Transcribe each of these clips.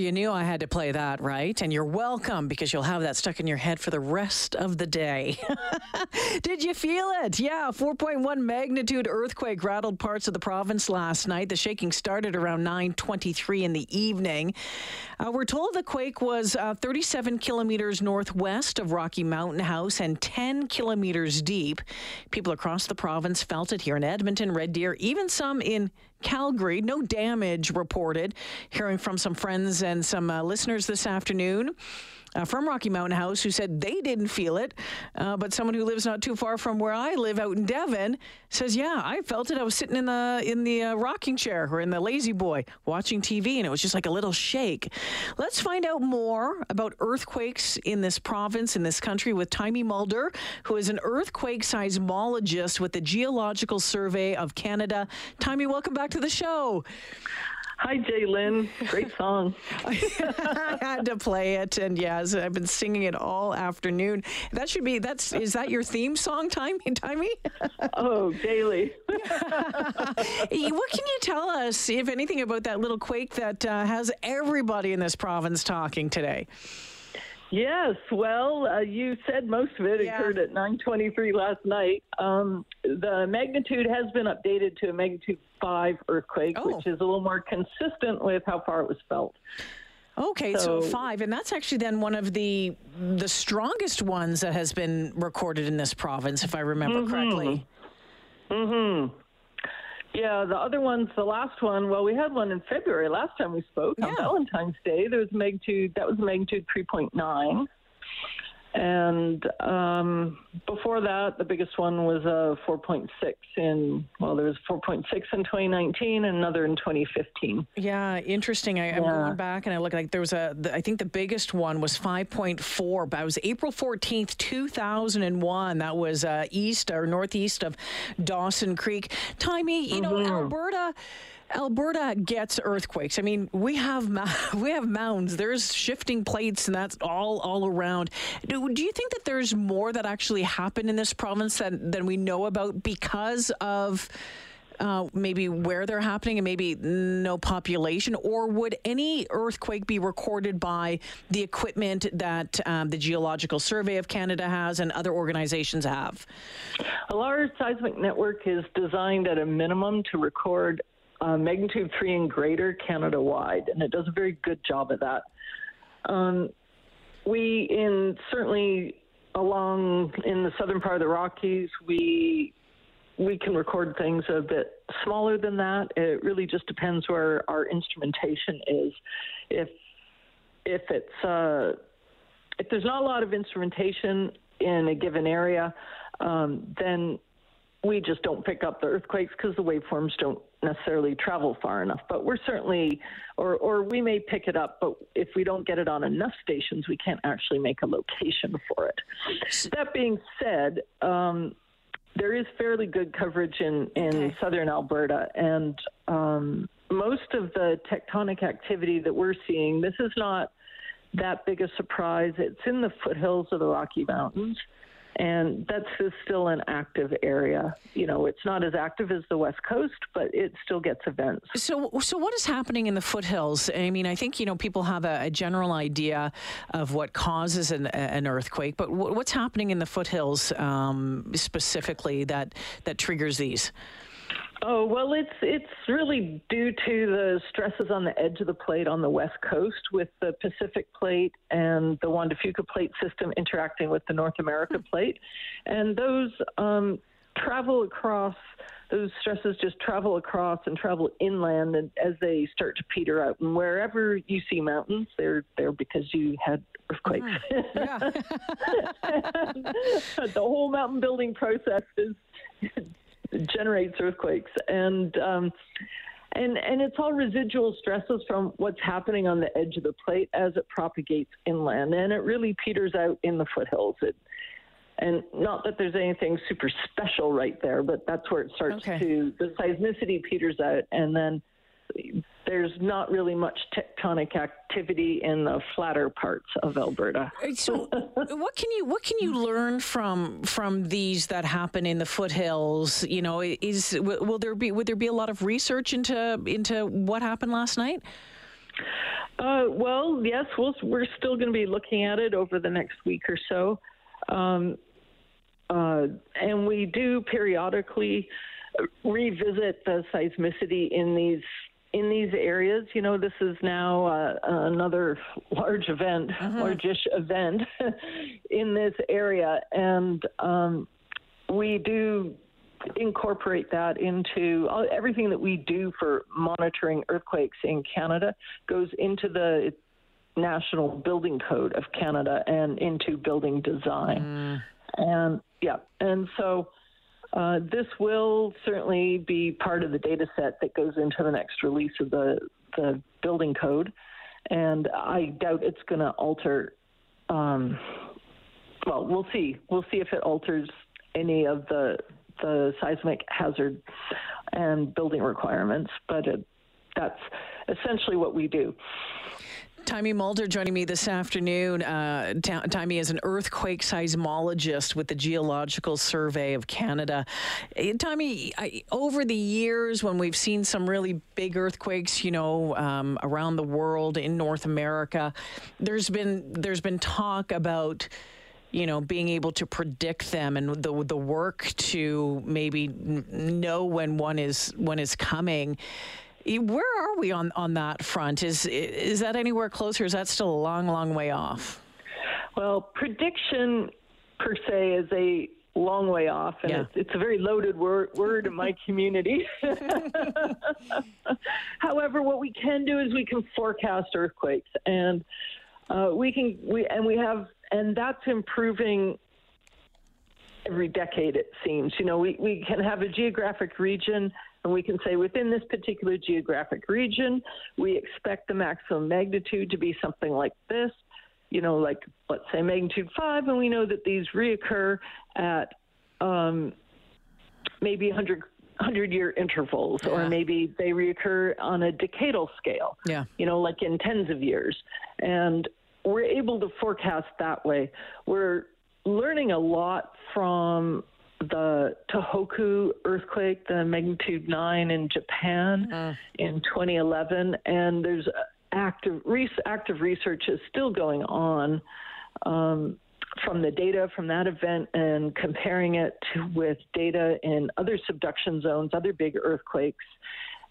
You knew I had to play that, right? And you're welcome because you'll have that stuck in your head for the rest of the day. Did you feel it? Yeah, 4.1 magnitude earthquake rattled parts of the province last night. The shaking started around 9:23 in the evening. Uh, we're told the quake was uh, 37 kilometers northwest of Rocky Mountain House and 10 kilometers deep. People across the province felt it here in Edmonton, Red Deer, even some in Calgary. No damage reported. Hearing from some friends and some uh, listeners this afternoon. Uh, from Rocky Mountain House, who said they didn't feel it, uh, but someone who lives not too far from where I live, out in Devon, says, "Yeah, I felt it. I was sitting in the in the uh, rocking chair or in the La-Z-Boy watching TV, and it was just like a little shake." Let's find out more about earthquakes in this province, in this country, with Taimi Mulder, who is an earthquake seismologist with the Geological Survey of Canada. Taimi, welcome back to the show. Hi, J'lyn. Great song. I had to play it, and yes, I've been singing it all afternoon. That should be that's is that your theme song, Taimi? Taimi? oh, daily. what can you tell us, if anything, about that little quake that uh, has everybody in this province talking today? Yes, well, uh, you said most of it Yeah. occurred at 9:23 last night. Um, the magnitude has been updated to a magnitude five earthquake, Oh. which is a little more consistent with how far it was felt. Okay, so, So- five, and that's actually then one of the the strongest ones that has been recorded in this province, if I remember correctly. Mm-hmm. Yeah, the other ones, the last one, well, we had one in February last time we spoke on Valentine's Day. There was magnitude, that was magnitude 3.9. And um, before that, the biggest one was a 4.6 in, well, there was 4.6 in 2019 and another in 2015. Yeah, interesting. I, I'm Yeah. going back and I look like there was a. The, I think the biggest one was 5.4, but it was April 14th, 2001. That was uh, east or northeast of Dawson Creek. Taimi, you know, Alberta. Alberta gets earthquakes. I mean, we have we have mounds. There's shifting plates, and that's all all around. Do, do you think that there's more that actually happen in this province than than we know about because of? uh, maybe where they're happening and maybe no population, or would any earthquake be recorded by the equipment that um, the Geological Survey of Canada has and other organizations have? A large seismic network is designed at a minimum to record uh, magnitude three and greater Canada wide, and it does a very good job of that. Um, we, in certainly along in the southern part of the Rockies, we we can record things a bit smaller than that. It really just depends where our instrumentation is. If if it's uh, if there's not a lot of instrumentation in a given area, um, then we just don't pick up the earthquakes because the waveforms don't necessarily travel far enough. But we're certainly, or, or we may pick it up, but if we don't get it on enough stations, we can't actually make a location for it. That being said, um, there is fairly good coverage in, in Okay. southern Alberta, and um, most of the tectonic activity that we're seeing, this is not that big a surprise. It's in the foothills of the Rocky Mountains, and that's still an active area. You know, it's not as active as the West Coast, but it still gets events. So, so what is happening in the foothills? I mean, I think you know people have a, a general idea of what causes an, an earthquake, but wh- what's happening in the foothills um, specifically that that triggers these? Oh well, it's it's really due to the stresses on the edge of the plate on the west coast, with the Pacific plate and the Juan de Fuca plate system interacting with the North America plate, and those um, travel across. Those stresses just travel across and travel inland, and as they start to peter out, and wherever you see mountains, they're there because you had earthquakes. Yeah. the whole mountain building process is generates earthquakes. And um, and and it's all residual stresses from what's happening on the edge of the plate as it propagates inland. And it really peters out in the foothills. It and not that there's anything super special right there but that's where it starts Okay. to the seismicity peters out. And then there's not really much tectonic activity in the flatter parts of Alberta. So, what can you what can you learn from from these that happen in the foothills? You know, is will there be would there be a lot of research into into what happened last night? Uh, well, yes, we'll, we're still going to be looking at it over the next week or so. Um, uh, and we do periodically revisit the seismicity in these in these areas. You know, this is now uh, another large event, largish event in this area, and um, we do incorporate that into uh, everything that we do for monitoring earthquakes in Canada goes into the National Building Code of Canada and into building design. And yeah, and so uh, this will certainly be part of the data set that goes into the next release of the, the building code. And I doubt it's going to alter, um, well, we'll see. We'll see if it alters any of the, the seismic hazard and building requirements, but it, that's essentially what we do. Taimi Mulder joining me this afternoon. Uh, Ta- Taimi is an earthquake seismologist with the Geological Survey of Canada. Uh, Taimi, I, over the years, when we've seen some really big earthquakes, you know, um, around the world in North America, there's been there's been talk about you know, being able to predict them and the the work to maybe know when one is when is coming. Where are we on, on that front? Is is that anywhere closer? Is that still a long, long way off? Well, prediction per se is a long way off, and Yeah. it's, it's a very loaded word, word in my community. However, what we can do is we can forecast earthquakes, and uh, we can we and we have and that's improving every decade it seems you know we, we can have a geographic region and we can say within this particular geographic region we expect the maximum magnitude to be something like this you know like let's say magnitude 5 and we know that these reoccur at um, maybe 100 100 year intervals or maybe they reoccur on a decadal scale Yeah. you know, like in tens of years. And we're able to forecast that way. We're learning a lot from the Tohoku earthquake, the magnitude 9 in Japan in 2011. And there's active, active research is still going on. Um, from the data from that event and comparing it to, with data in other subduction zones, other big earthquakes,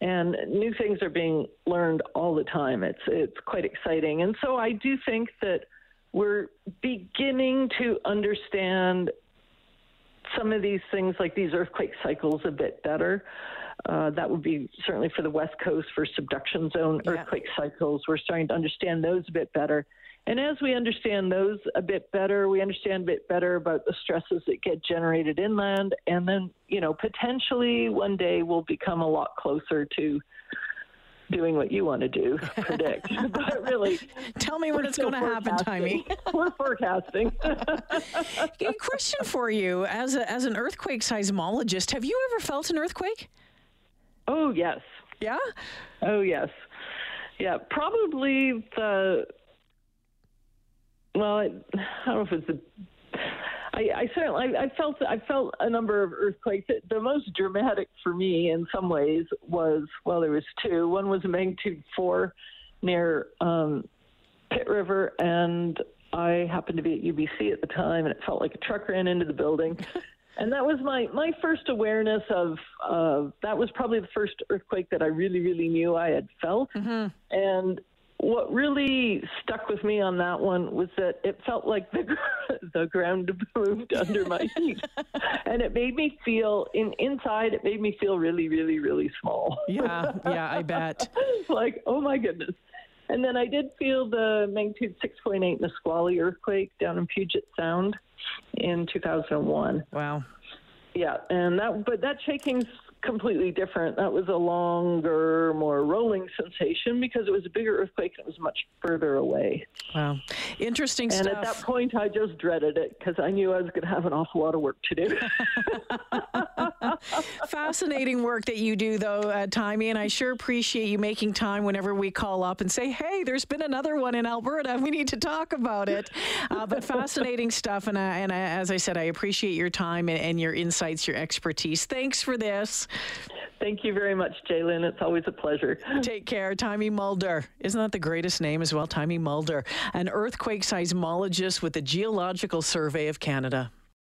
and new things are being learned all the time. It's it's quite exciting, and so I do think that we're beginning to understand some of these things, like these earthquake cycles, a bit better. Uh, that would be certainly for the West Coast for subduction zone Yeah. earthquake cycles. We're starting to understand those a bit better. And as we understand those a bit better, we understand a bit better about the stresses that get generated inland. And then, you know, potentially one day we'll become a lot closer to doing what you want to do, predict. but really, Tell me when it's going to happen, forecasting. we're forecasting. A question for you as a, as an earthquake seismologist, have you ever felt an earthquake? oh, yes. Yeah. Oh yes, yeah. Probably the. Well, I, I don't know if it's the. I, I certainly I, I felt I felt a number of earthquakes. The most dramatic for me, in some ways, was well, there was two. One was a magnitude four near um, Pitt River, and I happened to be at UBC at the time, and it felt like a truck ran into the building. And that was my, my first awareness of uh, that was probably the first earthquake that I really, really knew I had felt. And what really stuck with me on that one was that it felt like the, the ground moved under my feet. and it made me feel, in inside, it made me feel really, really, really small. Yeah. Yeah. I bet. like, oh my goodness. And then I did feel the magnitude 6.8 Nisqually earthquake down in Puget Sound in 2001. Wow. Yeah, and that but that shaking's completely different. That was a longer, sensation because it was a bigger earthquake and it was much further away. Wow. Interesting And stuff. And at that point, I just dreaded it because I knew I was going to have an awful lot of work to do. Fascinating work that you do, though, uh, Taimi, and I sure appreciate you making time whenever we call up and say, "Hey, there's been another one in Alberta. We need to talk about it." Uh, but fascinating stuff, and, I, and I, as I said, I appreciate your time and, and your insights, your expertise. Thanks for this. Thank you very much, J'lyn. It's always a pleasure. Take care, Taimi Mulder. Isn't that the greatest name as well? Taimi Mulder, an earthquake seismologist with the Geological Survey of Canada.